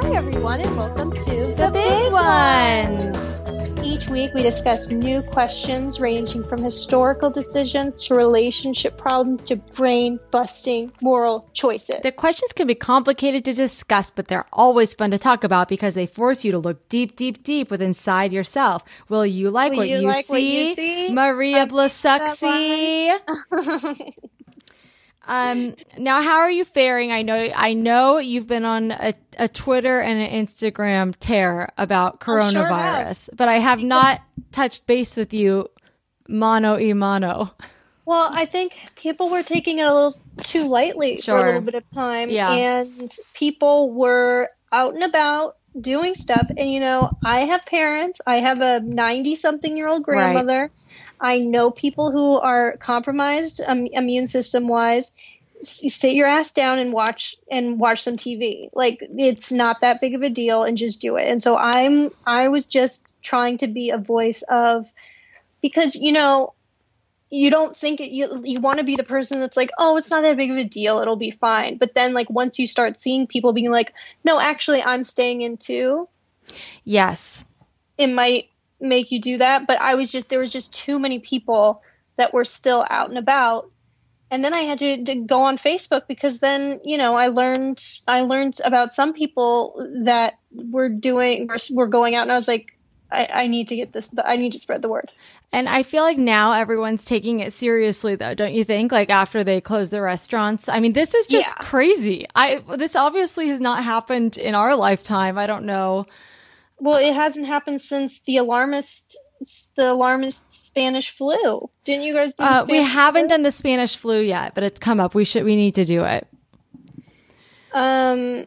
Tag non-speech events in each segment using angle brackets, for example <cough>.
Hi, everyone, and welcome to The, big, ones. Each week, we discuss new questions ranging from historical decisions to relationship problems to brain busting moral choices. The questions can be complicated to discuss, but they're always fun to talk about because they force you to look deep, deep, deep within inside yourself. Will you like, Will what, you you like what you see? Maria Um, Blasucci? <laughs> Um, now, how are you faring? I know, I know you've been on a, a Twitter and an Instagram tear about sure coronavirus, but I have not touched base with you mano y mano. Well, I think people were taking it a little too lightly Sure. for a little bit of time. Yeah. And people were out and about doing stuff. And, you know, I have parents, I have a 90 something year old grandmother. I know people who are compromised um, immune system wise. Sit your ass down and watch and watch some TV. Like it's not that big of a deal, and just do it. And so I'm I was just trying to be a voice of because you know you don't think it, you you want to be the person that's like, oh, it's not that big of a deal, it'll be fine. But then like once you start seeing people being like, no, actually, I'm staying in too, Yes. it might make you do that. But I was just there was just too many people that were still out and about. And then I had to, to go on Facebook because then you know I learned I learned about some people that were doing were, were going out and I was like I, I need to get this I need to spread the word. And I feel like now everyone's taking it seriously though, don't you think? Like after they close the restaurants. I mean, this is just Yeah. crazy. I, this obviously has not happened in our lifetime. I don't know. Well, it hasn't happened since the alarmist, the alarmist Spanish flu. Didn't you guys Uh, we haven't flu? done the Spanish flu yet, but it's come up. We should, we need to do it. Um,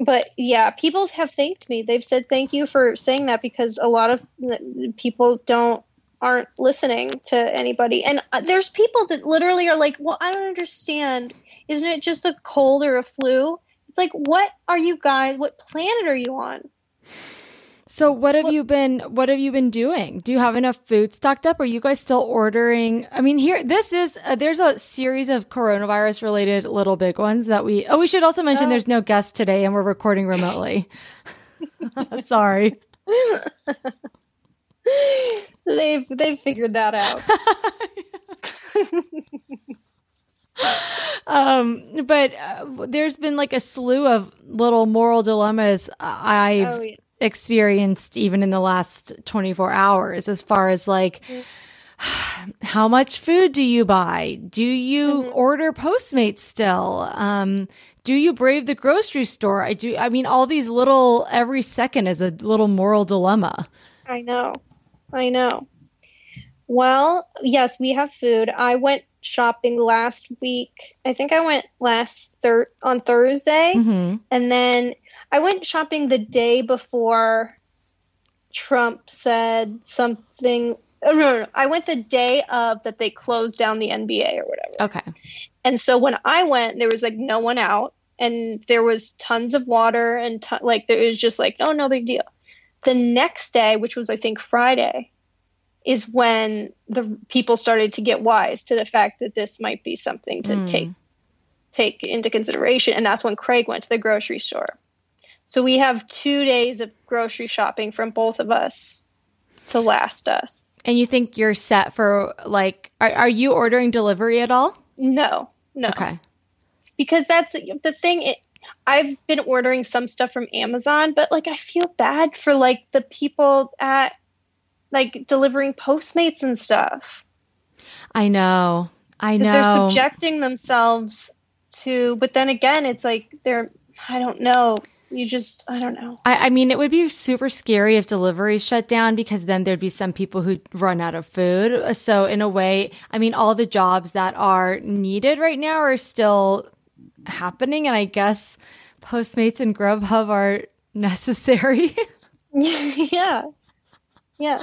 but yeah, people have thanked me. They've said thank you for saying that because a lot of people don't aren't listening to anybody. And uh, there's people that literally are like, "Well, I don't understand. Isn't it just a cold or a flu?" It's like, what are you guys? What planet are you on? So what have you been, what have you been doing? Do you have enough food stocked up? Are you guys still ordering? I mean, here, this is, uh, there's a series of coronavirus related little big ones that we, oh, we should also mention there's no guest today and we're recording remotely. <laughs> Sorry. <laughs> They've they've figured that out. <laughs> Um, but uh, there's been like a slew of little moral dilemmas I've Oh, yeah. experienced even in the last 24 hours as far as like <sighs> how much food do you buy? Do you Mm-hmm. order Postmates still? Um, do you brave the grocery store? I do. I mean, all these little, every second is a little moral dilemma. I know. I know. Well, yes, we have food. I went shopping last week. I think I went last thir- on Thursday, Mhm. and then I went shopping the day before Trump said something. Oh, no, no, no. I went the day of that they closed down the NBA or whatever. Okay. And so when I went, there was like no one out, and there was tons of water, and ton- like there was just like, oh, no big deal. The next day, which was I think Friday, is when the people started to get wise to the fact that this might be something to Mm. take take into consideration, and that's when Craig went to the grocery store. So we have two days of grocery shopping from both of us to last us. And you think you're set for like, are, are you ordering delivery at all? No, no. Okay. because that's the thing it, I've been ordering some stuff from Amazon, but like I feel bad for like the people at like delivering Postmates and stuff. I know. I know. They're subjecting themselves to, but then again, it's like they're, I don't know. You just, I don't know. I, I mean, it would be super scary if delivery shut down because then there'd be some people who run out of food. So, in a way, I mean, all the jobs that are needed right now are still happening. And I guess Postmates and Grubhub are <laughs> necessary. <laughs> yeah. Yeah.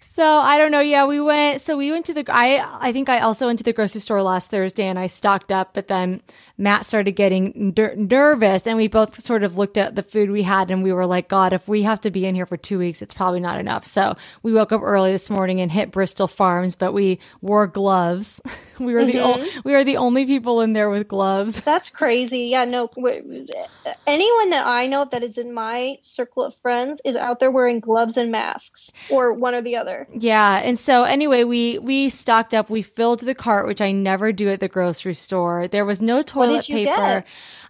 So I don't know. Yeah, we went. So we went to the. I I think I also went to the grocery store last Thursday and I stocked up. But then Matt started getting ner- nervous, and we both sort of looked at the food we had, and we were like, God, if we have to be in here for two weeks, it's probably not enough. So we woke up early this morning and hit Bristol Farms, but we wore gloves. <laughs> we were mm-hmm. the o- we were the only people in there with gloves. <laughs> That's crazy. Yeah, no. Anyone that I know that is in my circle of friends is out there wearing gloves and masks, or one or the other. Yeah. And so anyway, we, we stocked up, we filled the cart, which I never do at the grocery store. There was no toilet paper.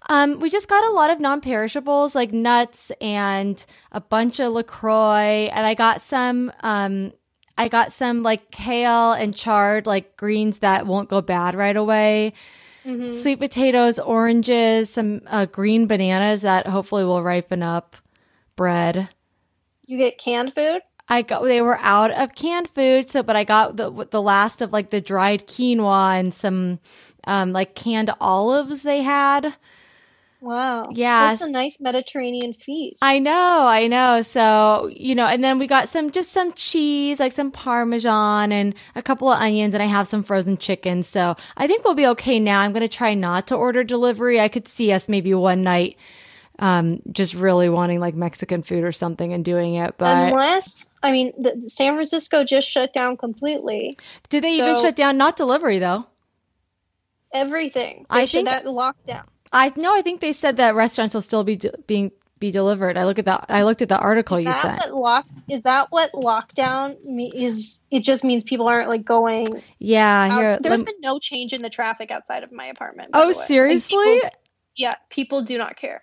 Um, we just got a lot of non-perishables like nuts and a bunch of LaCroix. And I got some, um, I got some like kale and chard, like greens that won't go bad right away. Mm-hmm. Sweet potatoes, oranges, some uh, green bananas that hopefully will ripen up, bread. You get canned food? I got they were out of canned food, so but I got the the last of like the dried quinoa and some um like canned olives they had. Wow. Yeah. That's a nice Mediterranean feast. I know, I know. So, you know, and then we got some, just some cheese, like some Parmesan and a couple of onions and I have some frozen chicken. So I think we'll be okay now. I'm going to try not to order delivery. I could see us maybe one night, um, just really wanting like Mexican food or something and doing it. But unless I mean, the, San Francisco just shut down completely. Did they so even shut down? Not delivery though. Everything. They I think that lockdown. I no. I think they said that restaurants will still be de- being be delivered. I look at that. I looked at the article is you sent. Lock, is that what lockdown is? It just means people aren't like going. Yeah, here, there's been no change in the traffic outside of my apartment. Oh, seriously? People, yeah, people do not care.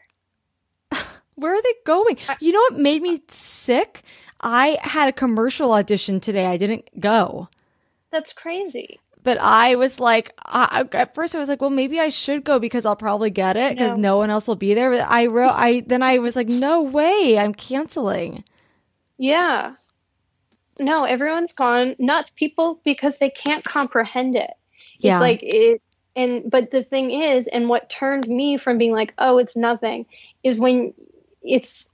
<laughs> Where are they going? You know what made me sick? I had a commercial audition today. I didn't go. That's crazy. But I was like, I, at first I was like, well, maybe I should go because I'll probably get it because no. no one else will be there. But I wrote, I then I was like, no way, I'm canceling. Yeah. No, everyone's gone nuts. People because they can't comprehend it. Yeah. It's like it and but the thing is, and what turned me from being like, oh, it's nothing, is when it's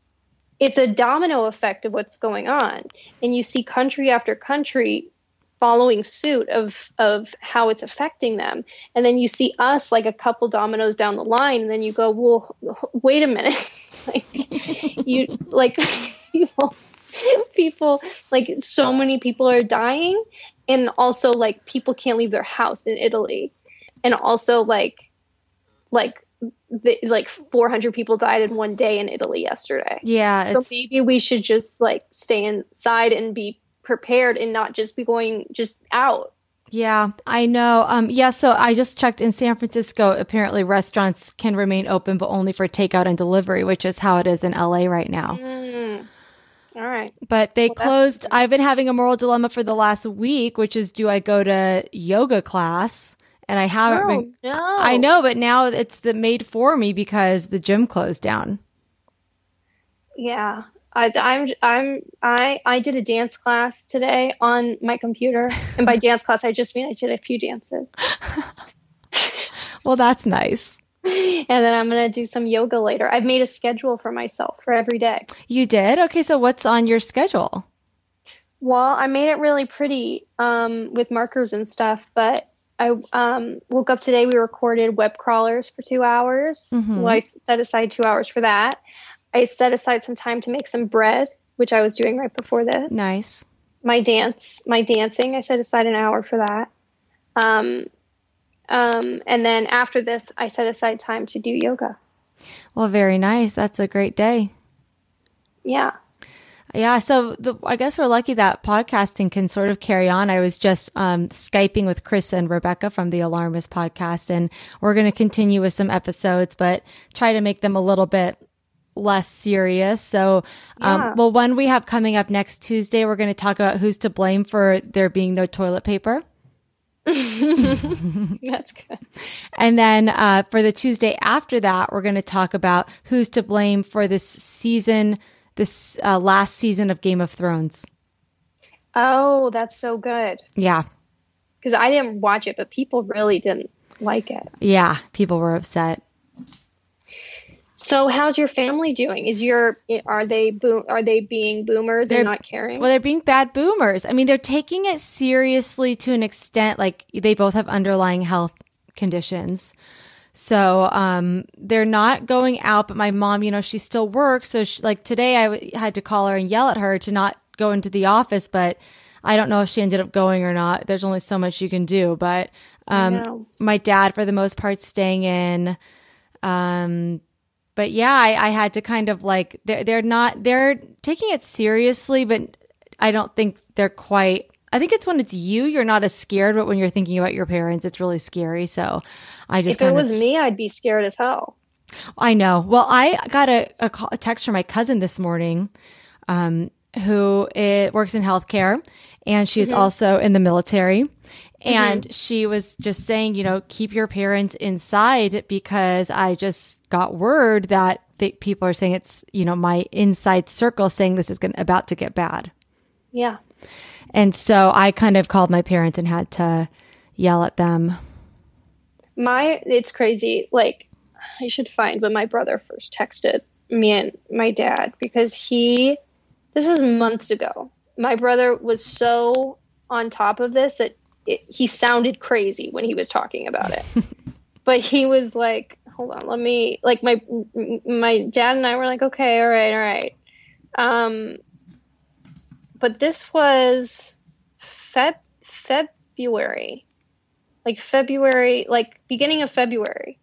it's a domino effect of what's going on and you see country after country following suit of of how it's affecting them and then you see us like a couple dominoes down the line and then you go well wait a minute <laughs> like you like <laughs> people people like so many people are dying and also like people can't leave their house in Italy and also like like the, like 400 people died in one day in Italy yesterday. Yeah. So maybe we should just like stay inside and be prepared and not just be going just out. Yeah, I know. Um, yeah, so I just checked in San Francisco. Apparently, restaurants can remain open, but only for takeout and delivery, which is how it is in LA right now. Mm. All right. But they well, closed. I've been having a moral dilemma for the last week, which is do I go to yoga class? and I haven't no, been. No. I know, but now it's the made for me because the gym closed down. Yeah, I, I'm I'm I I did a dance class today on my computer, and by <laughs> dance class I just mean I did a few dances. well, that's nice. <laughs> And then I'm gonna do some yoga later. I've made a schedule for myself for every day. You did? Okay, so what's on your schedule? Well, I made it really pretty um, with markers and stuff, but I um, woke up today. We recorded web crawlers for two hours. Mm-hmm. Well, I set aside two hours for that. I set aside some time to make some bread, which I was doing right before this. Nice. My dance, my dancing, I set aside an hour for that. Um, um, and then after this, I set aside time to do yoga. Well, very nice. That's a great day. Yeah. Yeah. So the, I guess we're lucky that podcasting can sort of carry on. I was just um, Skyping with Chris and Rebecca from the Alarmist podcast, and we're going to continue with some episodes, but try to make them a little bit less serious. So, um, Yeah. well, one we have coming up next Tuesday, we're going to talk about who's to blame for there being no toilet paper. <laughs> That's good. And then uh, for the Tuesday after that, we're going to talk about who's to blame for this season, this uh, last season of Game of Thrones. Oh, that's so good. Yeah. Because I didn't watch it, but people really didn't like it. Yeah. People were upset. So, how's your family doing? Is your are they boom? Are they being boomers They're- and not caring? Well, they're being bad boomers. I mean, they're taking it seriously to an extent. Like they both have underlying health conditions. So, um, they're not going out, but my mom, you know, she still works. So she, like today I w- had to call her and yell at her to not go into the office, but I don't know if she ended up going or not. There's only so much you can do, but, um, my dad, for the most part, staying in. Um, but yeah, I, I had to kind of like they're they're not they're taking it seriously, but I don't think they're quite. I think it's when it's you, you're not as scared, but when you're thinking about your parents, it's really scary. So I just if it was of, me, I'd be scared as hell. I know. Well, I got a, a, call, a text from my cousin this morning, um, who uh works in healthcare and she's also in the military. Mm-hmm. And she was just saying, you know, keep your parents inside because I just got word that the, people are saying it's, you know, my inside circle saying this is going about to get bad. Yeah. And so I kind of called my parents and had to yell at them. My it's crazy. Like I should find when my brother first texted me and my dad because he this was months ago. My brother was so on top of this that it, he sounded crazy when he was talking about it. <laughs> but he was like, "Hold on, let me." Like my my dad and I were like, "Okay, all right, all right." Um, but this was Feb February like February, like beginning of February.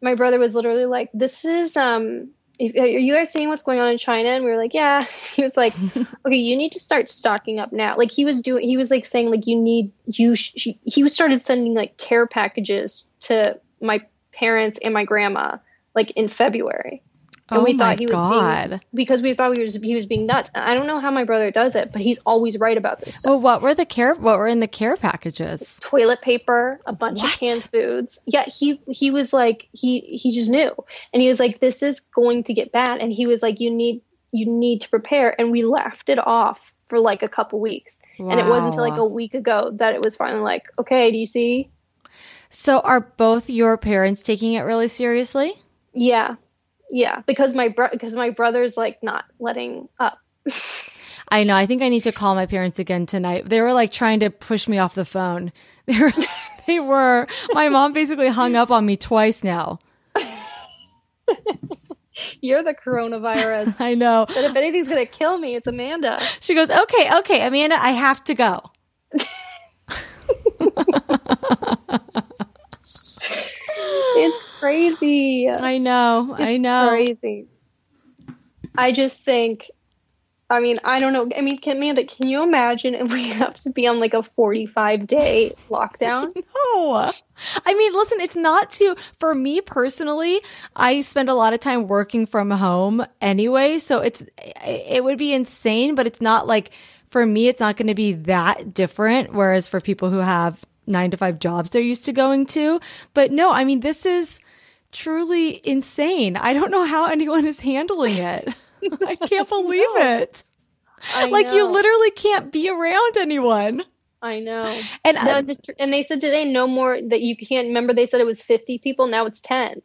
My brother was literally like, "This is um, if, are you guys seeing what's going on in China?" And we were like, "Yeah." <laughs> He was like, <laughs> "Okay, you need to start stocking up now." Like he was doing, he was like saying like you need you. Sh-, he started sending like care packages to my parents and my grandma like in February. And Oh we my thought he was God. being because we thought he was he was being nuts. I don't know how my brother does it, but he's always right about this stuff. Well, what were the care? What were in the care packages? toilet paper, a bunch What? of canned foods. Yeah, he he was like he he just knew. And he was like this is going to get bad and he was like you need you need to prepare and we left it off for like a couple weeks. And it wasn't until like a week ago that it was finally like, okay, do you see? So are both your parents taking it really seriously? Yeah. Yeah, because my bro- because my brother's like not letting up. <laughs> I know. I think I need to call my parents again tonight. They were like trying to push me off the phone. <laughs> They were, they were, my mom basically hung up on me twice now. <laughs> You're the coronavirus. I know. but if anything's gonna kill me, it's Amanda. She goes, okay, okay, Amanda, I have to go. It's crazy. I know. I know. crazy. I just think, I mean, I don't know. I mean, can, Amanda, can you imagine if we <laughs> have to be on like a 45 day lockdown? <laughs> No. I mean, listen, it's not too, for me personally, I spend a lot of time working from home anyway. So it's, it would be insane, but it's not like, for me, it's not going to be that different. Whereas for people who have nine to five jobs they're used to going to. But no, I mean, this is truly insane. I don't know how anyone is handling it. <laughs> I can't <laughs> believe it. I Like you literally can't be around anyone. I know. And No, the- and they said today no more that you can't remember they said it was 50 people now it's 10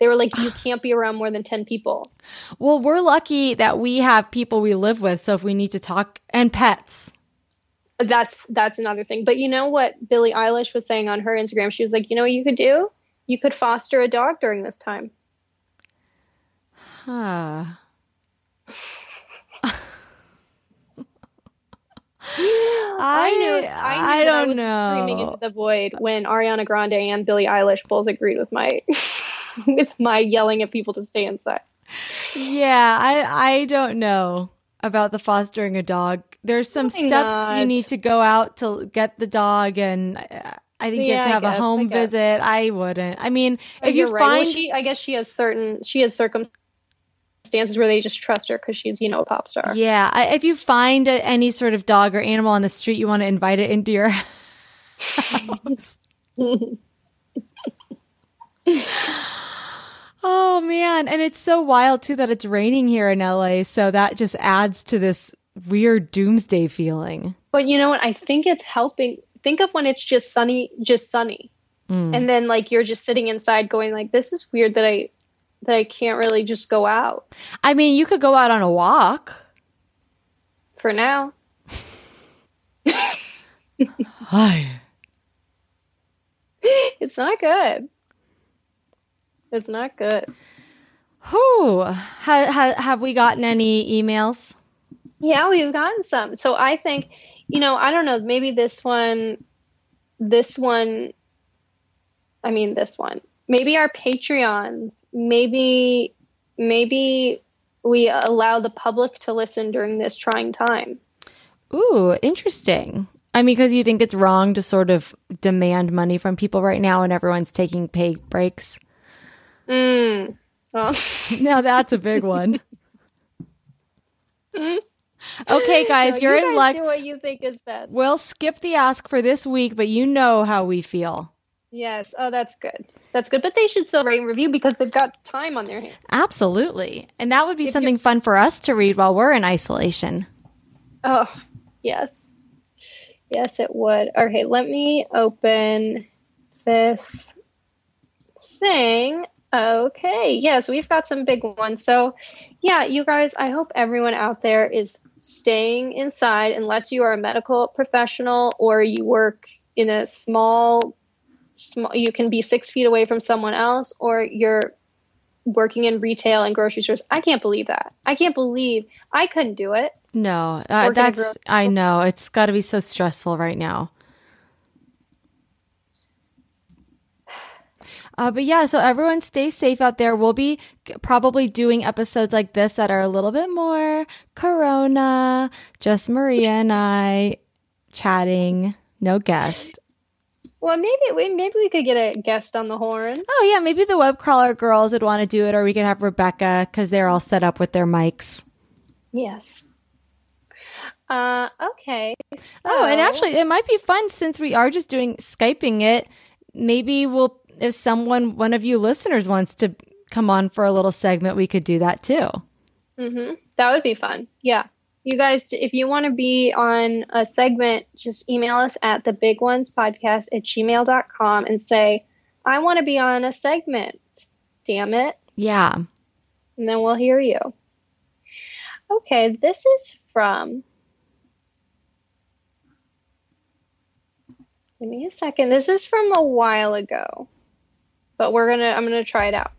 they were like you <sighs> can't be around more than 10 people Well, we're lucky that we have people we live with. So if we need to talk and pets. That's that's another thing but you know what billie eilish was saying on her instagram she was like you know what you could do you could foster a dog during this time Huh. <laughs> I knew. I, knew I don't was Screaming know. into the void when Ariana Grande and Billie Eilish both agreed with my <laughs> with my yelling at people to stay inside. Yeah, I I don't know. about the fostering a dog. There's some Why steps you need to go out to get the dog, and uh, I think you have to have a guess, I home guess. visit. I wouldn't. I mean, if you right. Well, find she, I guess she has certain she has circumstances where they just trust her because she's you know a pop star. Yeah, I, if you find a, any sort of dog or animal on the street, you want to invite it into your <laughs> house. <laughs> oh man, and it's so wild too that it's raining here in LA, so that just adds to this weird doomsday feeling. But you know what? I think it's helping. Think of when it's just sunny, just sunny, Mm. and then like you're just sitting inside, going like, "This is weird that I that I can't really just go out I mean, you could go out on a walk. for now." Hi. <laughs> It's not good. It's not good. Who ha, ha, have we gotten any emails? Yeah, we've gotten some. So I think, you know, I don't know, maybe this one, this one, I mean, this one, maybe our Patreons, maybe, maybe we allow the public to listen during this trying time. Ooh, interesting. I mean, because you think it's wrong to sort of demand money from people right now, and everyone's taking pay breaks. Mm. Well, <laughs> Now that's a big one. <laughs> <laughs> okay, guys, no, you're you in luck. Do what you think is best. We'll skip the ask for this week, but you know how we feel. Yes. Oh, that's good. That's good. But they should still rate and review because they've got time on their hands. Absolutely. And that would be something fun for us to read while we're in isolation. Oh, yes. Yes, it would. Okay, let me open this thing. Okay, yes, we've got some big ones. So, yeah, you guys, I hope everyone out there is staying inside unless you are a medical professional or you work in a small, small you can be six feet away from someone else or you're working in retail and grocery stores. I can't believe that. I can't believe I couldn't do it. No, uh, that's, I know. It's got to be so stressful right now. Uh, but yeah, so everyone stay safe out there. We'll be probably doing episodes like this that are a little bit more corona, just Maria and I chatting, no guest. Well, maybe we maybe we could get a guest on the horn. Oh yeah, maybe the web crawler girls would want to do it, or we could have Rebecca because they're all set up with their mics. Yes. Uh, okay. Oh, and actually, it might be fun since we are just doing Skyping it. Maybe we'll, if someone, one of you listeners wants to come on for a little segment, we could do that too. Mm-hmm. that would be fun. Yeah. You guys, if you want to be on a segment, just email us at the big ones podcast at gmail.com and say, I want to be on a segment. Damn it. Yeah. And then we'll hear you. Okay, this is from. Give me a second. This is from a while ago. But we're to I'm to try it out.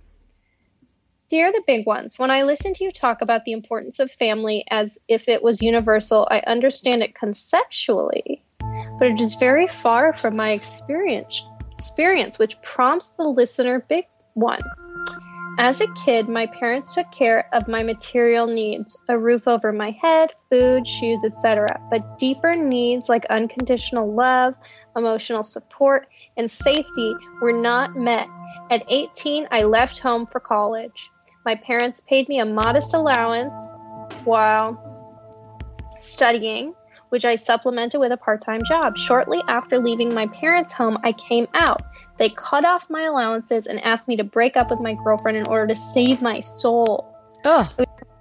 Dear the big ones, when I listen to you talk about the importance of family as if it was universal, I understand it conceptually, but it is very far from my experience, experience which prompts the listener big one. As a kid, my parents took care of my material needs a roof over my head, food, shoes, etc. But deeper needs like unconditional love, emotional support, and safety were not met. At 18, I left home for college. My parents paid me a modest allowance while studying, which I supplemented with a part time job. Shortly after leaving my parents' home, I came out. They cut off my allowances and asked me to break up with my girlfriend in order to save my soul. Ugh.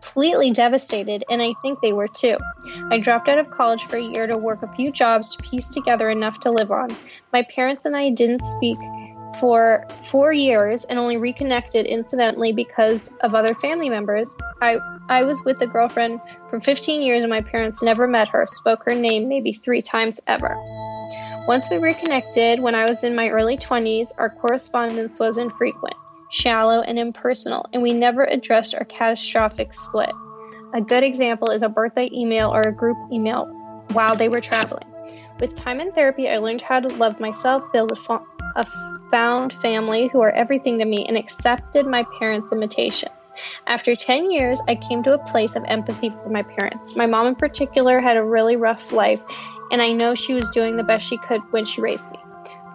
Completely devastated, and I think they were too. I dropped out of college for a year to work a few jobs to piece together enough to live on. My parents and I didn't speak for four years and only reconnected incidentally because of other family members. I I was with a girlfriend for 15 years and my parents never met her, spoke her name maybe three times ever. Once we reconnected when I was in my early 20s, our correspondence was infrequent, shallow, and impersonal, and we never addressed our catastrophic split. A good example is a birthday email or a group email while they were traveling. With time and therapy, I learned how to love myself, build a, a found family who are everything to me, and accepted my parents' limitations. After 10 years, I came to a place of empathy for my parents. My mom, in particular, had a really rough life, and I know she was doing the best she could when she raised me.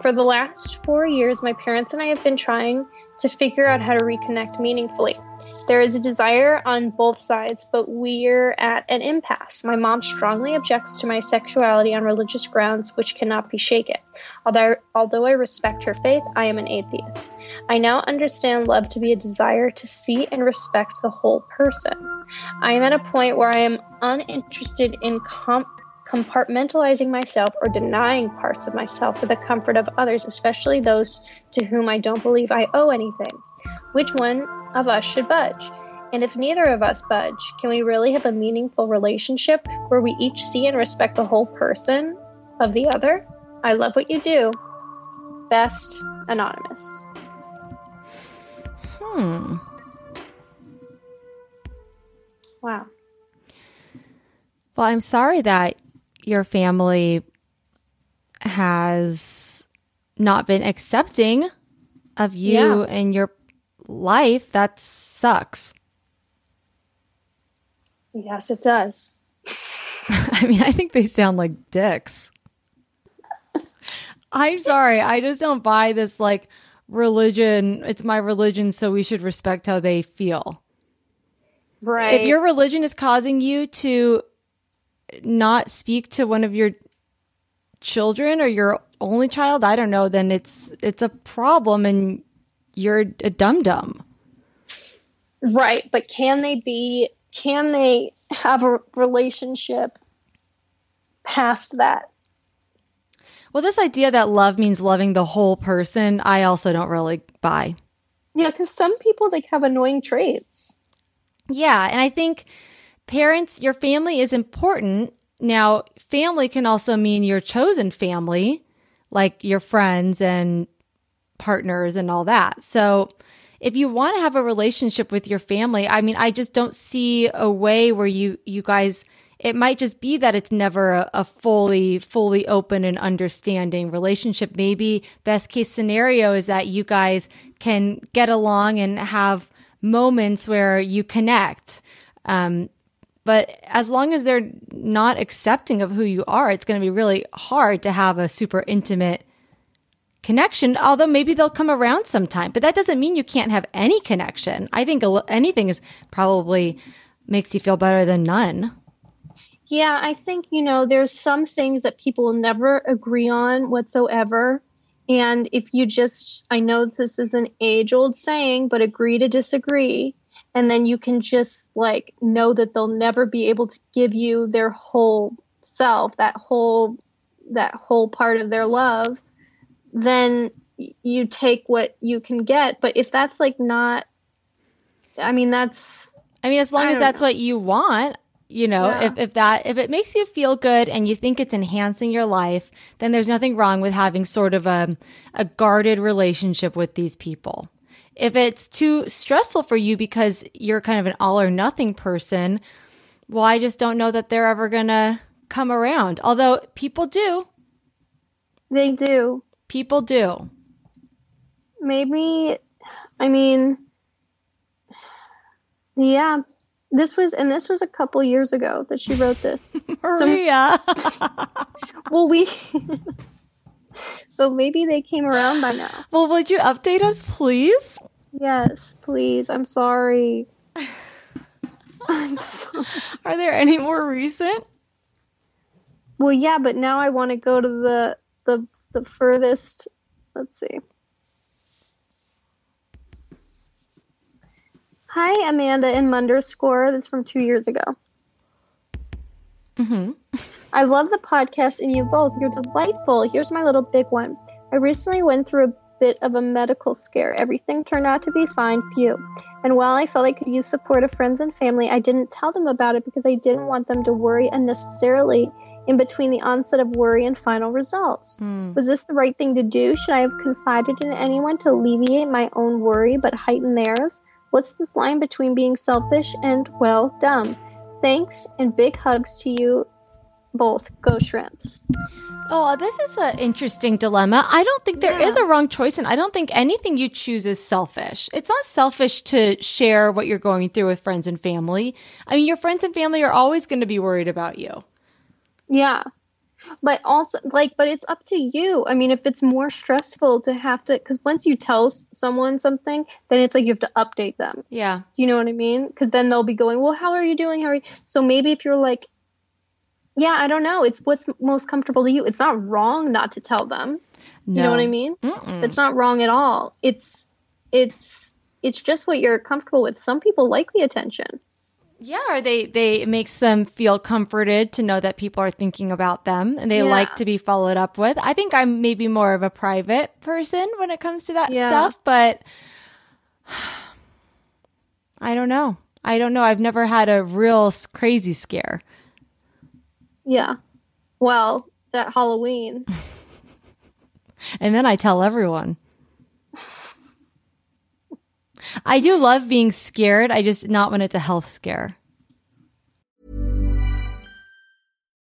For the last four years, my parents and I have been trying to figure out how to reconnect meaningfully. There is a desire on both sides, but we're at an impasse. My mom strongly objects to my sexuality on religious grounds, which cannot be shaken. Although, although I respect her faith, I am an atheist. I now understand love to be a desire to see and respect the whole person. I am at a point where I am uninterested in com- compartmentalizing myself or denying parts of myself for the comfort of others, especially those to whom I don't believe I owe anything. Which one of us should budge? And if neither of us budge, can we really have a meaningful relationship where we each see and respect the whole person of the other? I love what you do. Best Anonymous. Hmm. Wow. Well, I'm sorry that your family has not been accepting of you Yeah. and your life. That sucks. Yes, it does. <laughs> I mean, I think they sound like dicks. I'm sorry. I just don't buy this like religion. It's my religion, so we should respect how they feel. Right. If your religion is causing you to not speak to one of your children or your only child, I don't know, then it's it's a problem and you're a dum dum. Right, but can they be can they have a relationship past that? Well, this idea that love means loving the whole person, I also don't really buy. Yeah, cuz some people like have annoying traits. Yeah, and I think parents, your family is important. Now, family can also mean your chosen family, like your friends and partners and all that. So, if you want to have a relationship with your family, I mean, I just don't see a way where you you guys it might just be that it's never a, a fully fully open and understanding relationship. Maybe best case scenario is that you guys can get along and have moments where you connect. Um, but as long as they're not accepting of who you are, it's going to be really hard to have a super intimate connection. Although maybe they'll come around sometime, but that doesn't mean you can't have any connection. I think anything is probably makes you feel better than none. Yeah, I think, you know, there's some things that people never agree on whatsoever. And if you just, I know this is an age old saying, but agree to disagree. And then you can just like know that they'll never be able to give you their whole self, that whole, that whole part of their love. Then you take what you can get. But if that's like not, I mean, that's, I mean, as long I as that's know. what you want, you know, Yeah. if, if that, if it makes you feel good and you think it's enhancing your life, then there's nothing wrong with having sort of a, a guarded relationship with these people. If it's too stressful for you because you're kind of an all or nothing person, well, I just don't know that they're ever going to come around. Although people do, they do. people do. maybe i mean yeah this was and this was a couple years ago that she wrote this <laughs> Maria. <laughs> well we <laughs> so maybe they came around by now well, would you update us, please? Yes please i'm sorry i'm <laughs> sorry Are there any more recent? well yeah but now i want to go to the the the furthest let's see hi amanda and munderscore that's from two years ago mm-hmm. I love the podcast and you both. You're delightful. Here's my little big one. I recently went through a bit of a medical scare. Everything turned out to be fine, phew. And while I felt I could use support of friends and family, I didn't tell them about it because I didn't want them to worry unnecessarily in between the onset of worry and final results. Hmm. Was this the right thing to do? Should I have confided in anyone to alleviate my own worry but heighten theirs? What's this line between being selfish and, well, dumb? Thanks and big hugs to you both. Go shrimps. Oh, this is an interesting dilemma. I don't think there is Yeah. a wrong choice, and I don't think anything you choose is selfish. It's not selfish to share what you're going through with friends and family. I mean, your friends and family are always going to be worried about you. Yeah. But also, like, but it's up to you. I mean, if it's more stressful to have to, because once you tell someone something, then it's like you have to update them. Yeah. Do you know what I mean? Because then they'll be going, well, how are you doing? How are you? So maybe if you're like, yeah, I don't know. It's what's most comfortable to you. It's not wrong not to tell them. You know what I mean? It's not wrong at all. It's, it's, it's just what you're comfortable with. Some people like the attention. Yeah, or they they it makes them feel comforted to know that people are thinking about them and they Yeah. like to be followed up with. I think I'm maybe more of a private person when it comes to that Yeah. stuff, but <sighs> I don't know. I don't know. I've never had a real crazy scare. Yeah. Well, that Halloween. <laughs> And then I tell everyone. I do love being scared. I just not when it's a health scare.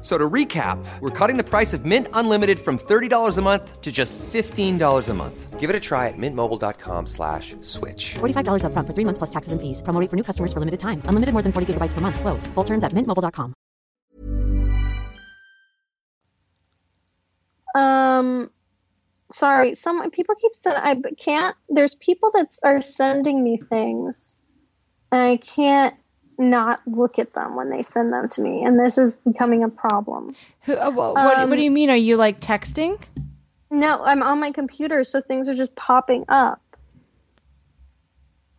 F- So to recap, we're cutting the price of Mint Unlimited from $30 a month to just $15 a month. Give it a try at mintmobile.com slash switch. $45 upfront for three months plus taxes and fees. Promo rate for new customers for limited time. Unlimited more than 40 gigabytes per month. Slows. Full terms at mintmobile.com. Um, sorry, some people keep sending. I can't. There's people that are sending me things, and I can't not look at them when they send them to me, and this is becoming a problem. Who, uh, what, what, what do you mean? Are you like texting? No, I'm on my computer, so things are just popping up.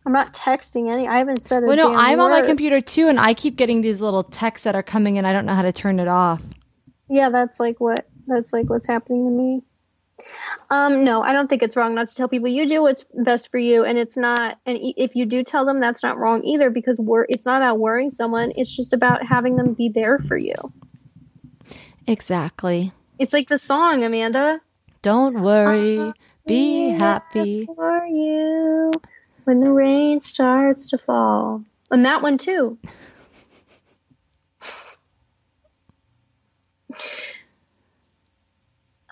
I'm not texting any. I haven't said a Well, no, I'm on my computer too, and I keep getting these little texts that are coming in. I don't know how to turn it off. Yeah, that's like what that's like what's happening to me. Um, no, I don't think it's wrong not to tell people. You do what's best for you, and it's not. And if you do tell them, that's not wrong either, because we're. It's not about worrying someone. It's just about having them be there for you. Exactly. It's like the song, Amanda. Don't worry. Be happy. for you when the rain starts to fall, and that one too. <laughs>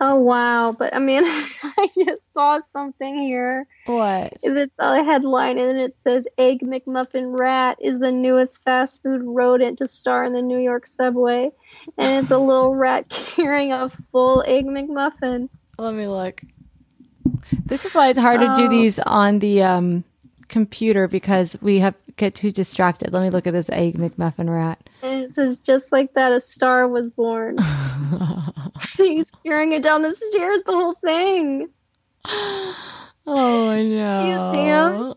Oh wow! But I mean, <laughs> I just saw something here. What? It's a headline and it says Egg McMuffin Rat is the newest fast food rodent to star in the New York subway. And it's a <laughs> little rat carrying a full Egg McMuffin. Let me look. This is why it's hard to do these on the um, computer because we have get too distracted. Let me look at this egg McMuffin rat. And it says, just like that, a star was born. <laughs> He's carrying it down the stairs, the whole thing. Oh, I know.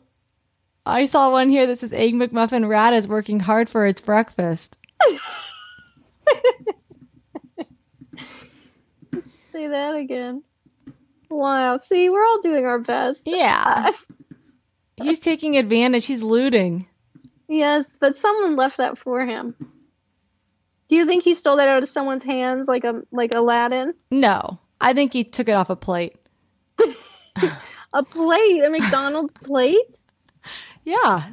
I saw one here that says egg McMuffin rat is working hard for its breakfast. <laughs> Say that again. Wow. See, we're all doing our best. Yeah. <laughs> He's taking advantage. He's looting. Yes, but someone left that for him. Do you think he stole that out of someone's hands like a like Aladdin? No, I think he took it off a plate. <laughs> A plate, a McDonald's plate? Yeah.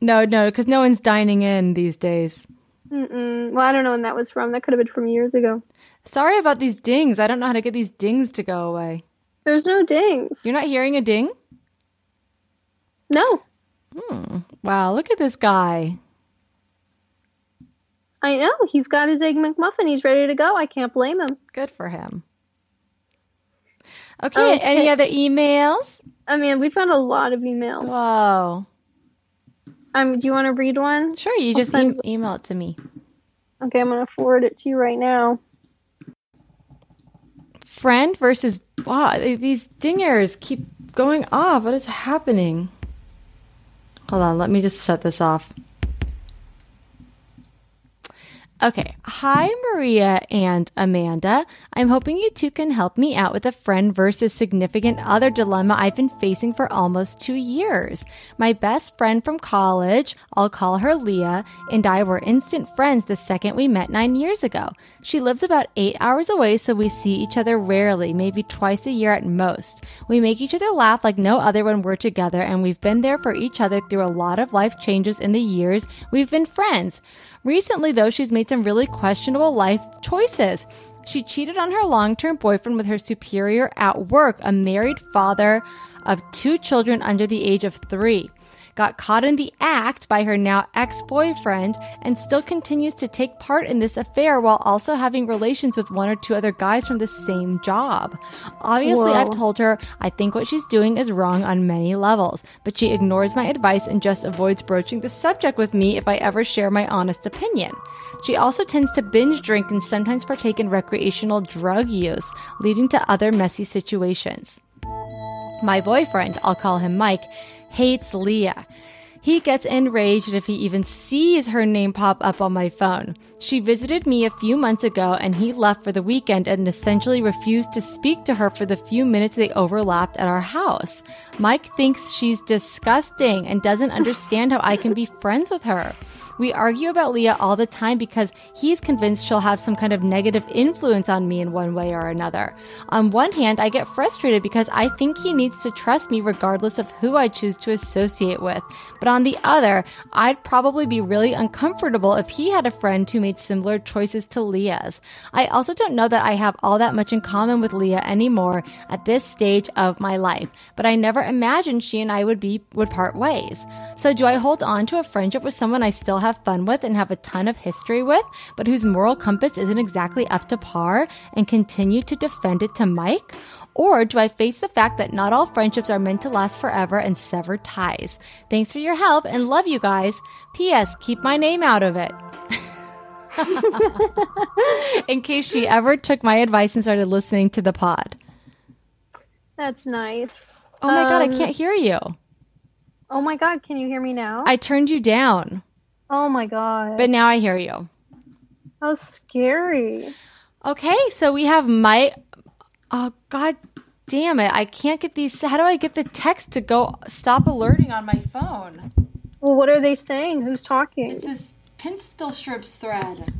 No, no, because no one's dining in these days. Mm-mm. Well, I don't know when that was from. That could have been from years ago. Sorry about these dings. I don't know how to get these dings to go away. There's no dings. You're not hearing a ding? No, hmm. Wow, look at this guy. I know. He's got his egg McMuffin. He's ready to go. I can't blame him. Good for him. Okay, Okay. any other emails? I mean, we found a lot of emails. Whoa. Um, do you want to read one? Sure, you I'll just send- e- email it to me. Okay, I'm gonna forward it to you right now. Friend versus wow, these dingers keep going off. What is happening? Hold on, let me just shut this off. Okay. Hi, Maria and Amanda. I'm hoping you two can help me out with a friend versus significant other dilemma I've been facing for almost two years. My best friend from college, I'll call her Leah, and I were instant friends the second we met nine years ago. She lives about eight hours away, so we see each other rarely, maybe twice a year at most. We make each other laugh like no other when we're together, and we've been there for each other through a lot of life changes in the years we've been friends. Recently, though, she's made some really questionable life choices. She cheated on her long term boyfriend with her superior at work, a married father of two children under the age of three. Got caught in the act by her now ex boyfriend and still continues to take part in this affair while also having relations with one or two other guys from the same job. Obviously, Whoa. I've told her I think what she's doing is wrong on many levels, but she ignores my advice and just avoids broaching the subject with me if I ever share my honest opinion. She also tends to binge drink and sometimes partake in recreational drug use, leading to other messy situations. My boyfriend, I'll call him Mike, hates Leah. He gets enraged if he even sees her name pop up on my phone. She visited me a few months ago and he left for the weekend and essentially refused to speak to her for the few minutes they overlapped at our house. Mike thinks she's disgusting and doesn't <laughs> understand how I can be friends with her. We argue about Leah all the time because he's convinced she'll have some kind of negative influence on me in one way or another. On one hand, I get frustrated because I think he needs to trust me regardless of who I choose to associate with. But on the other, I'd probably be really uncomfortable if he had a friend who made similar choices to Leah's. I also don't know that I have all that much in common with Leah anymore at this stage of my life, but I never imagined she and I would be would part ways. So do I hold on to a friendship with someone I still have fun with and have a ton of history with, but whose moral compass isn't exactly up to par and continue to defend it to Mike? Or do I face the fact that not all friendships are meant to last forever and sever ties? Thanks for your help and love you guys. P.S. Keep my name out of it. <laughs> <laughs> In case she ever took my advice and started listening to the pod. That's nice. Oh my god, I Um, can't hear you. Oh my god, can you hear me now? I turned you down, oh my god. but now I hear you. How scary. Okay, so we have Mike. Oh god damn it! I can't get these. How do I get the text to go stop alerting on my phone? Well, what are they saying? Who's talking? It's this Pinstel strips thread.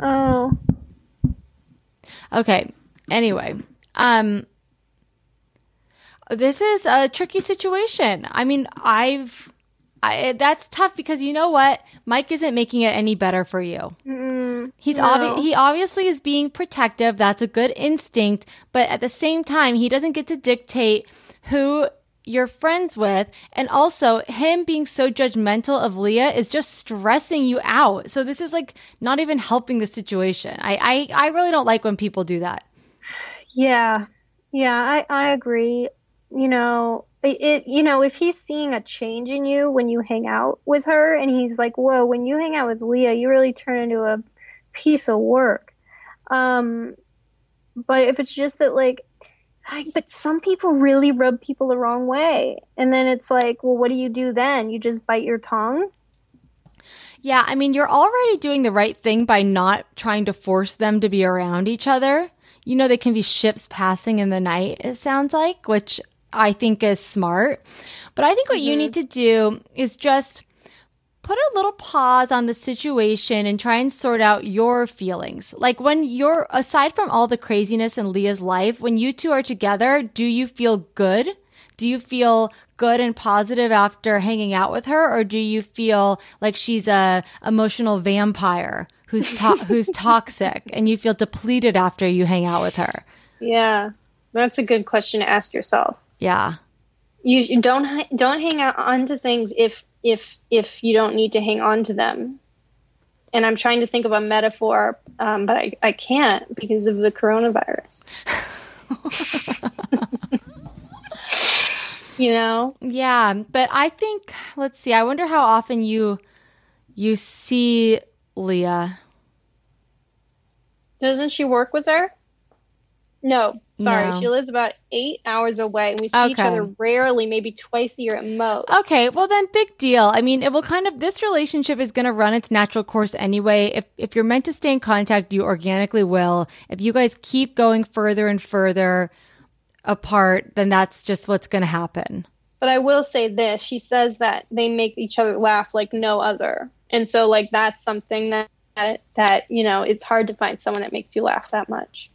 Oh. Okay. Anyway, um, this is a tricky situation. I mean, I've. I, that's tough because you know what? Mike isn't making it any better for you. He's no. obvi- he obviously is being protective. That's a good instinct, but at the same time, he doesn't get to dictate who you're friends with, and also him being so judgmental of Leah is just stressing you out. So this is like not even helping the situation. I I, I really don't like when people do that. Yeah. Yeah, I, I agree. You know, it, it, you know, if he's seeing a change in you when you hang out with her and he's like, whoa, when you hang out with Leah, you really turn into a piece of work. Um, but if it's just that, like, I, but some people really rub people the wrong way. And then it's like, well, what do you do then? You just bite your tongue? Yeah, I mean, you're already doing the right thing by not trying to force them to be around each other. You know, they can be ships passing in the night, it sounds like, which I think is smart. But I think what you mm-hmm. need to do is just put a little pause on the situation and try and sort out your feelings. Like when you're, aside from all the craziness in Leah's life, when you two are together, do you feel good? Do you feel good and positive after hanging out with her, or do you feel like she's a emotional vampire who's to- <laughs> who's toxic, and you feel depleted after you hang out with her? Yeah. That's a good question to ask yourself. Yeah, you don't don't hang out onto things if if if you don't need to hang on to them and i'm trying to think of a metaphor um, but I, I can't because of the coronavirus <laughs> you know yeah. But I think let's see. I wonder how often you you see Leah. doesn't she work with her no Sorry, No. she lives about eight hours away, and we see each other rarely, maybe twice a year at most. Okay, well then big deal. I mean, it will kind of this relationship is going to run its natural course anyway. If if you're meant to stay in contact, you organically will. If you guys keep going further and further apart, then that's just what's going to happen. But I will say this: she says that they make each other laugh like no other, and so like that's something that that, that you know it's hard to find someone that makes you laugh that much.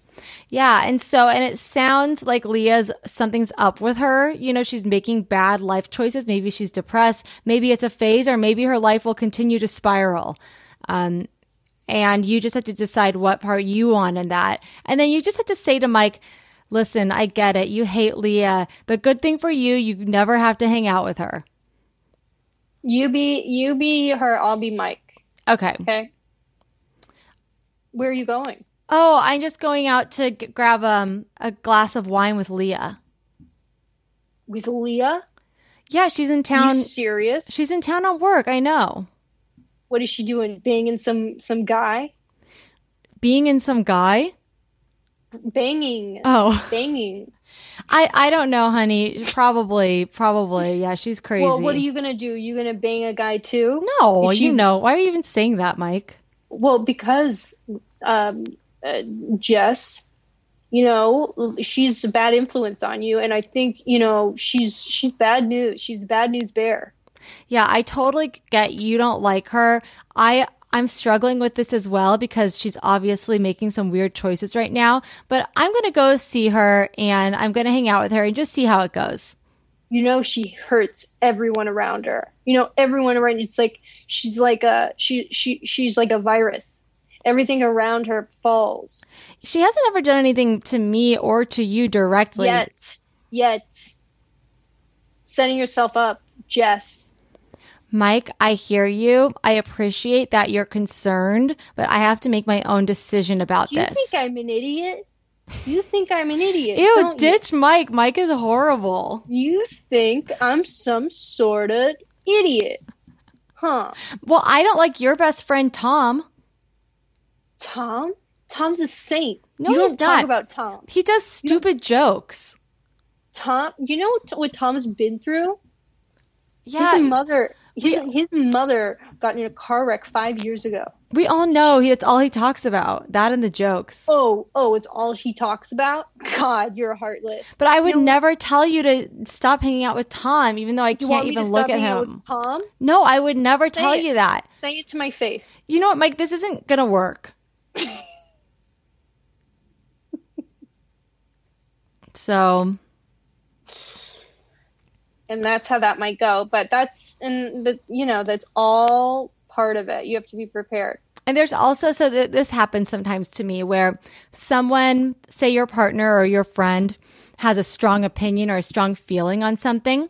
Yeah, and so and it sounds like Leah's something's up with her. You know, she's making bad life choices. Maybe she's depressed. Maybe it's a phase, or maybe her life will continue to spiral. Um, and you just have to decide what part you want in that. And then you just have to say to Mike, "Listen, I get it. You hate Leah, but good thing for you, you never have to hang out with her." You be you be her, I'll be Mike. Okay. Okay. Where are you going? Oh, I'm just going out to g- grab um a glass of wine with Leah. With Leah? Yeah, she's in Are town. you serious? She's in town on work. I know. What is she doing? Banging some some guy? Being in some guy. Banging. Oh, Banging. I I don't know, honey. Probably, probably. Yeah, she's crazy. Well, what are you gonna do? You gonna bang a guy too? No, she- you know. Why are you even saying that, Mike? Well, because um, uh, Jess, you know, she's a bad influence on you, and I think you know she's she's bad news. She's bad news bear. Yeah, I totally get you don't like her. I I'm struggling with this as well because she's obviously making some weird choices right now. But I'm gonna go see her and I'm gonna hang out with her and just see how it goes. You know, she hurts everyone around her. You know, everyone around. It's like she's like a she she she's like a virus. Everything around her falls. She hasn't ever done anything to me or to you directly. Yet, yet, setting yourself up, Jess. Mike, I hear you. I appreciate that you're concerned, but I have to make my own decision about Do you this. think I'm an idiot? You think I'm an idiot? Ew, don't you? ditch Mike. Mike is horrible. You think I'm some sort of idiot. Huh. Well, I don't like your best friend Tom. Tom? Tom's a saint. No, you don't he's talk about Tom. He does stupid jokes. Tom, you know what, what Tom's been through? Yeah, His mother, his, his mother got in a car wreck five years ago. we all know he, it's all he talks about. That and the jokes. Oh, oh, it's all he talks about? God, you're heartless. But I would You know, never tell you to stop hanging out with Tom, even though I can't even to look at him. with Tom? No, I would never tell it. you that. Say it to my face. You know what, Mike? This isn't gonna work. <laughs> so and that's how that might go. But that's and the you know that's all part of it. You have to be prepared. And there's also, so th- this happens sometimes to me where someone, say your partner or your friend, has a strong opinion or a strong feeling on something.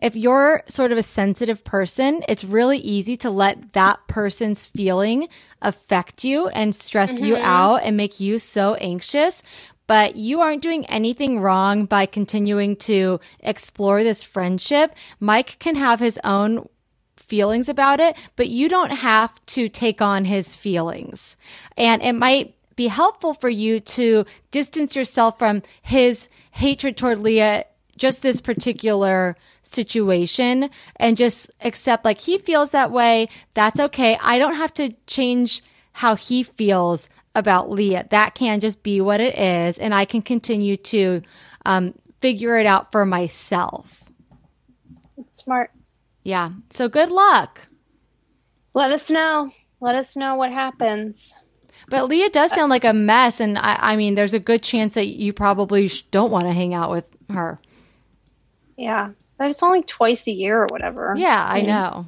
If you're sort of a sensitive person, it's really easy to let that person's feeling affect you and stress you mm-hmm. out and make you so anxious. But you aren't doing anything wrong by continuing to explore this friendship. Mike can have his own feelings about it, but you don't have to take on his feelings. And it might be helpful for you to distance yourself from his hatred toward Leah, just this particular situation, and just accept like he feels that way. That's okay. I don't have to change how he feels about Leah. That can just be what it is. And I can continue to um, figure it out for myself. Smart. Yeah. So good luck. Let us know. Let us know what happens. But Leah does sound like a mess, and I, I mean, there's a good chance that you probably don't want to hang out with her. Yeah. But it's only twice a year or whatever. Yeah, I know.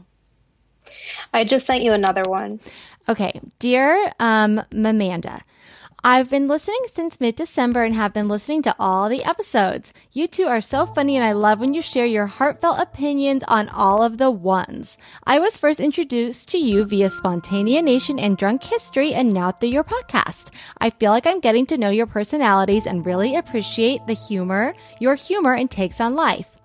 I just sent you another one. Okay, dear um, Mamanda, I've been listening since mid December and have been listening to all the episodes. You two are so funny, and I love when you share your heartfelt opinions on all of the ones. I was first introduced to you via Spontaneanation and Drunk History, and now through your podcast. I feel like I'm getting to know your personalities and really appreciate the humor, your humor, and takes on life.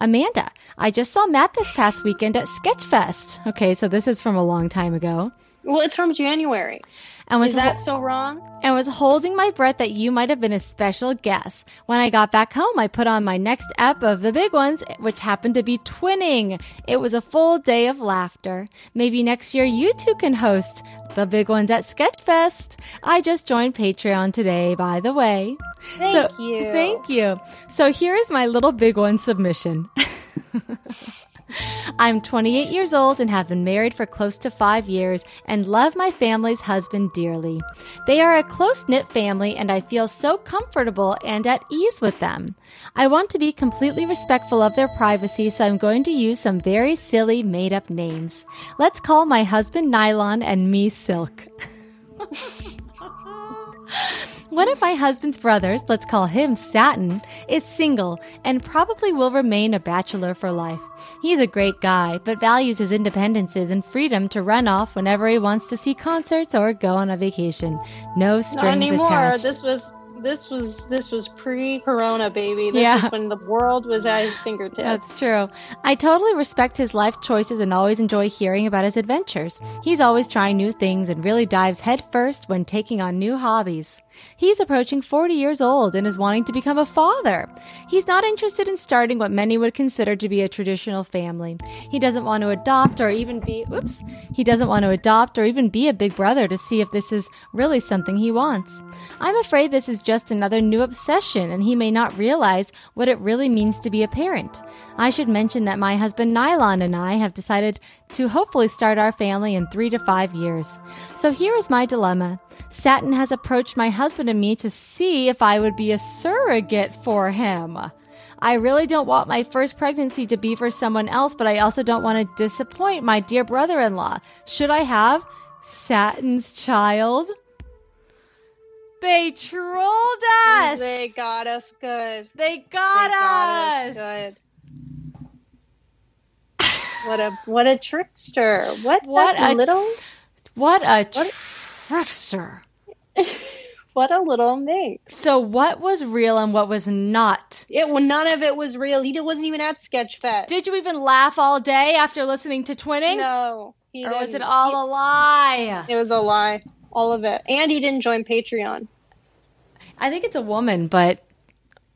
Amanda, I just saw Matt this past weekend at Sketchfest. Okay, so this is from a long time ago. Well, it's from January. And was Is that hol- so wrong? and was holding my breath that you might have been a special guest. When I got back home, I put on my next ep of the big ones, which happened to be twinning. It was a full day of laughter. Maybe next year you two can host the big ones at Sketchfest. I just joined Patreon today, by the way. Thank so, you. Thank you. So here is my little big one submission. <laughs> <laughs> I'm 28 years old and have been married for close to five years and love my family's husband dearly. They are a close knit family and I feel so comfortable and at ease with them. I want to be completely respectful of their privacy, so I'm going to use some very silly made up names. Let's call my husband Nylon and me Silk. <laughs> One of my husband's brothers, let's call him Satin, is single and probably will remain a bachelor for life. He's a great guy, but values his independences and freedom to run off whenever he wants to see concerts or go on a vacation. No Not strings anymore. attached. This was this was this was pre-corona, baby. This Yeah. is when the world was at his fingertips. That's true. I totally respect his life choices and always enjoy hearing about his adventures. He's always trying new things and really dives headfirst when taking on new hobbies. He's approaching 40 years old and is wanting to become a father. He's not interested in starting what many would consider to be a traditional family. He doesn't want to adopt or even be, oops, he doesn't want to adopt or even be a big brother to see if this is really something he wants. I'm afraid this is just another new obsession and he may not realize what it really means to be a parent. I should mention that my husband Nylon and I have decided to hopefully start our family in three to five years. So here is my dilemma. Satin has approached my husband and me to see if I would be a surrogate for him. I really don't want my first pregnancy to be for someone else, but I also don't want to disappoint my dear brother in law. Should I have Satin's child? They trolled us! They got us good. They got, They got us! us good. What a what a trickster! What What a little What a trickster. <laughs> what a little minx. So, what was real and what was not? It well, none of it was real. He wasn't even at Sketchfest. Did you even laugh all day after listening to Twinning? no, he Or was it all a lie? It was a lie. All of it. And he didn't join Patreon. I think it's a woman, but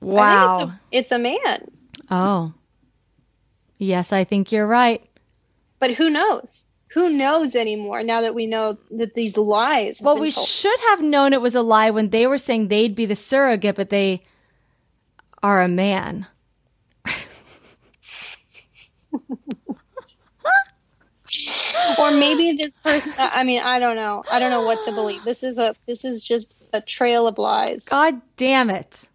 wow. it's a, it's a man. oh. Yes, I think you're right. But who knows? Who knows anymore now that we know that these lies? well, we told? should have known it was a lie when they were saying they'd be the surrogate, but they are a man. <laughs> or maybe this person I mean, I don't know. I don't know what to believe. This is a this is just a trail of lies. God damn it.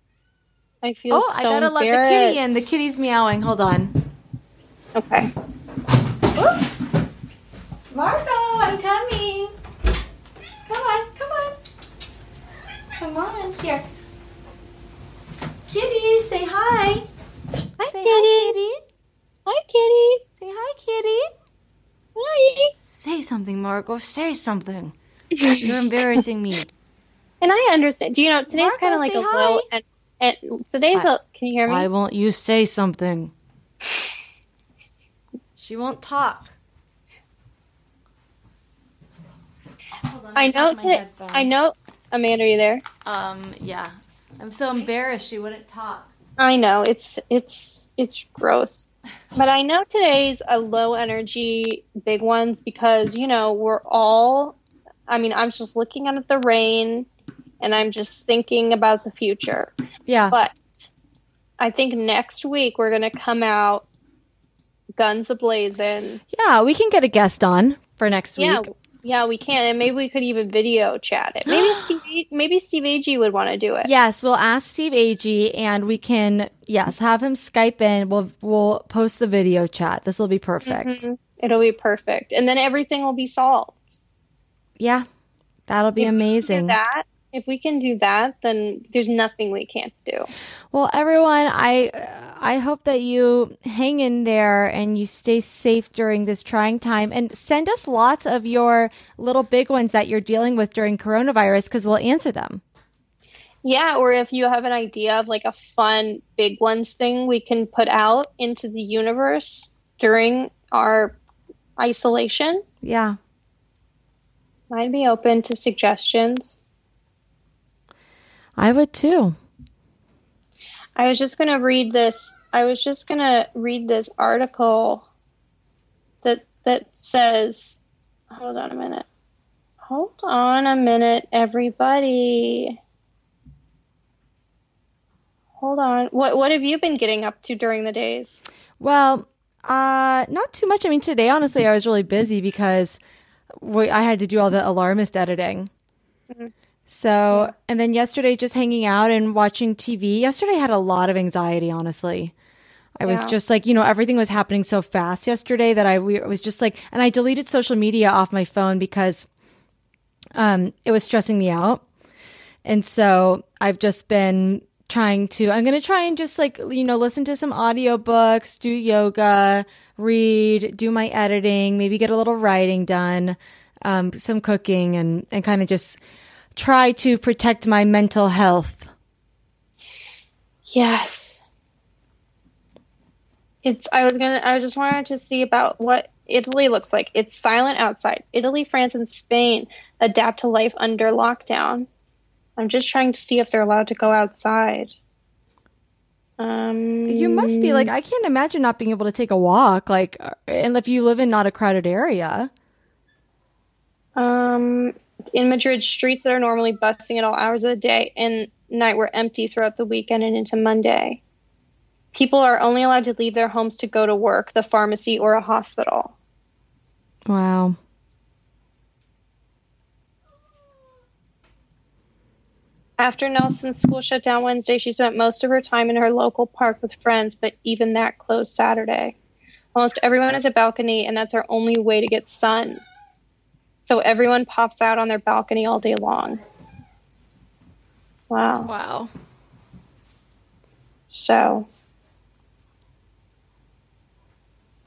I feel. Oh, so I gotta let the kitty in. The kitty's meowing. Hold on. Okay. Oops. Marco, I'm coming. Come on, come on. Come on, here. Kitty, say hi. Hi, Say kitty. hi, kitty. Hi, kitty. Say hi, kitty. Hi. Say something, Marco. Say something. <laughs> You're embarrassing me. And I understand. Do you know today's kind of like a hi. low and, and today's I- a can you hear me? Why won't you say something? <laughs> She won't talk. Hold on, I know taking my today. headphones. I know. Amanda, are you there? Um, yeah. I'm so embarrassed she wouldn't talk. I know it's it's it's gross, but I know today's a low energy big ones because you know we're all. I mean, I'm just looking out at the rain, and I'm just thinking about the future. Yeah. But I think next week we're gonna come out guns ablazing. Yeah, we can get a guest on for next week. Yeah, yeah, we can, and maybe we could even video chat it. Maybe <gasps> Steve, maybe Steve Agee would want to do it. Yes, we'll ask Steve Agee and we can yes, have him Skype in. We'll we'll post the video chat. This will be perfect. Mhm. It'll be perfect, and then everything will be solved. Yeah. That'll be If we can do amazing. that if we can do that, then there's nothing we can't do. Well, everyone, I I hope that you hang in there and you stay safe during this trying time and send us lots of your little big ones that you're dealing with during coronavirus cuz we'll answer them. Yeah, or if you have an idea of like a fun big ones thing we can put out into the universe during our isolation, Yeah. I'd be open to suggestions. I would too. I was just gonna read this. I was just gonna read this article that that says. Hold on a minute. Hold on a minute, everybody. Hold on. What what have you been getting up to during the days? Well, uh, not too much. I mean, today, honestly, I was really busy because we, I had to do all the alarmist editing. So, and then yesterday, just hanging out and watching TV. Yesterday, I had a lot of anxiety, honestly. I was just like, you know, everything was happening so fast yesterday that I we, was just like, and I deleted social media off my phone because um, it was stressing me out. And so I've just been trying to, I'm going to try and just like, you know, listen to some audiobooks, do yoga, read, do my editing, maybe get a little writing done, um, some cooking and, and kind of just try to protect my mental health. Yes. It's I was gonna I just wanted to see about what Italy looks like. It's silent outside. Italy, France, and Spain adapt to life under lockdown. I'm just trying to see if they're allowed to go outside. Um You must be like, I can't imagine not being able to take a walk, like, uh, and if you live in not a crowded area. Um, in Madrid, streets that are normally bustling at all hours of the day and night were empty throughout the weekend and into Monday. People are only allowed to leave their homes to go to work, the pharmacy, or a hospital. Wow. After Nelson's school shut down Wednesday, she spent most of her time in her local park with friends, but even that closed Saturday. Almost everyone has a balcony, and that's our only way to get sun. So everyone pops out on their balcony all day long. Wow. Wow. So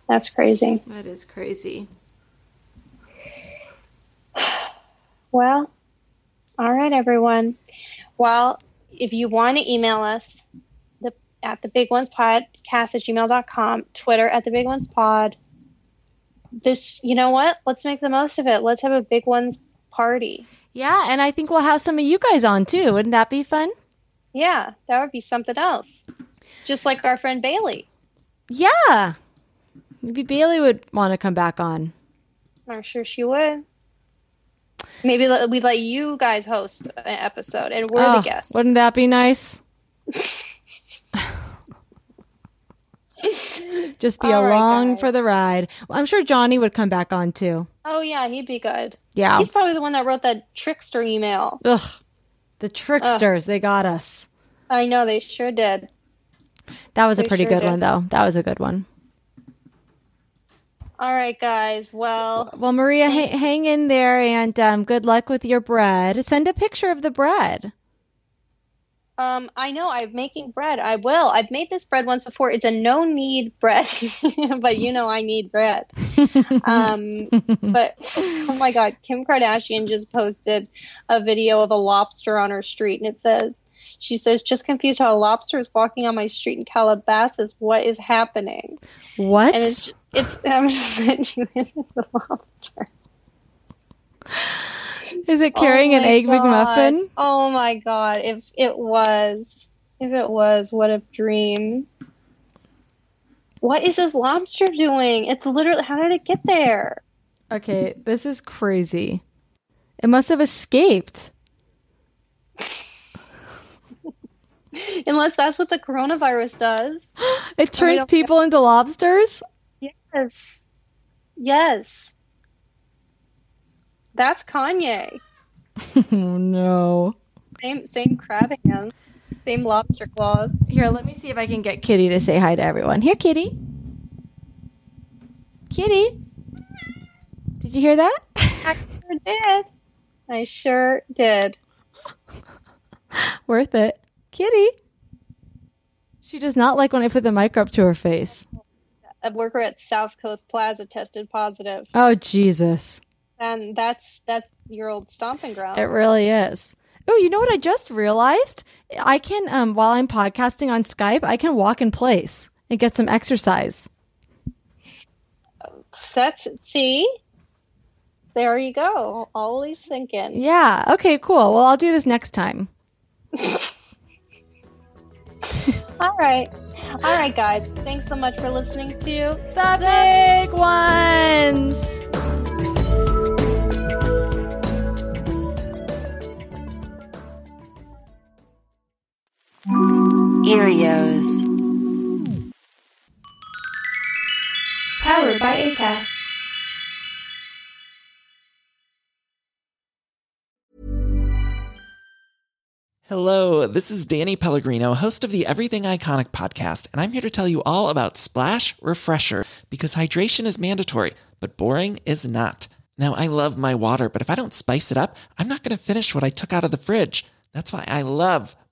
that's crazy. That is crazy. Well, all right, everyone. Well, if you want to email us the, at the big ones podcast at gmail.com, Twitter at the big ones pod. This, you know what? Let's make the most of it. Let's have a big ones party. Yeah, and I think we'll have some of you guys on too. Wouldn't that be fun? Yeah, that would be something else. Just like our friend Bailey. Yeah. Maybe Bailey would want to come back on. I'm sure she would. Maybe we'd let you guys host an episode and we're Oh, the guests. Wouldn't that be nice? <laughs> <laughs> Just be All right, along guys. for the ride. Well, I'm sure Johnny would come back on too. Oh, yeah, he'd be good. Yeah. He's probably the one that wrote that trickster email. Ugh. The tricksters, they got us. I know they sure did. That was a pretty sure good did. one though. That was a good one. All right, guys. Well, Well, Maria, ha- hang in there and um, good luck with your bread. Send a picture of the bread. Um, I know I'm making bread. I will. I've made this bread once before. It's a no knead bread, <laughs> but you know I need bread. um, <laughs> but oh my God, Kim Kardashian just posted a video of a lobster on her street, and it says. She says, just confused how a lobster is walking on my street in Calabasas. What is happening? What? And it's, it's, <laughs> I'm just sending you the lobster. Is it carrying Oh an egg God. McMuffin? Oh my god! If it was, if it was, what a dream! What is this lobster doing? It's literally. How did it get there? Okay, this is crazy. It must have escaped. <laughs> Unless that's what the coronavirus does. <gasps> It turns people into lobsters? Yes. Yes. That's Kanye. <laughs> Oh no. Same same crab hands. Same lobster claws. Here, let me see if I can get Kitty to say hi to everyone. Here, Kitty. Kitty. Did you hear that? I sure did. I sure did. <laughs> Worth it. Kitty. She does not like when I put the mic up to her face. A worker at South Coast Plaza tested positive. Oh, Jesus. And that's that's your old stomping ground. It really is. Oh, you know what I just realized? I can, um, while I'm podcasting on Skype, I can walk in place and get some exercise. That's see. There you go. Always thinking. Yeah. Okay, cool. Well, I'll do this next time. <laughs> All right. All right, guys. Thanks so much for listening to The big ones. Earios. Powered by ACAST. Hello, this is Danny Pellegrino, host of the Everything Iconic podcast, and I'm here to tell you all about Splash Refresher because hydration is mandatory, but boring is not. Now, I love my water, but if I don't spice it up, I'm not going to finish what I took out of the fridge. That's why I love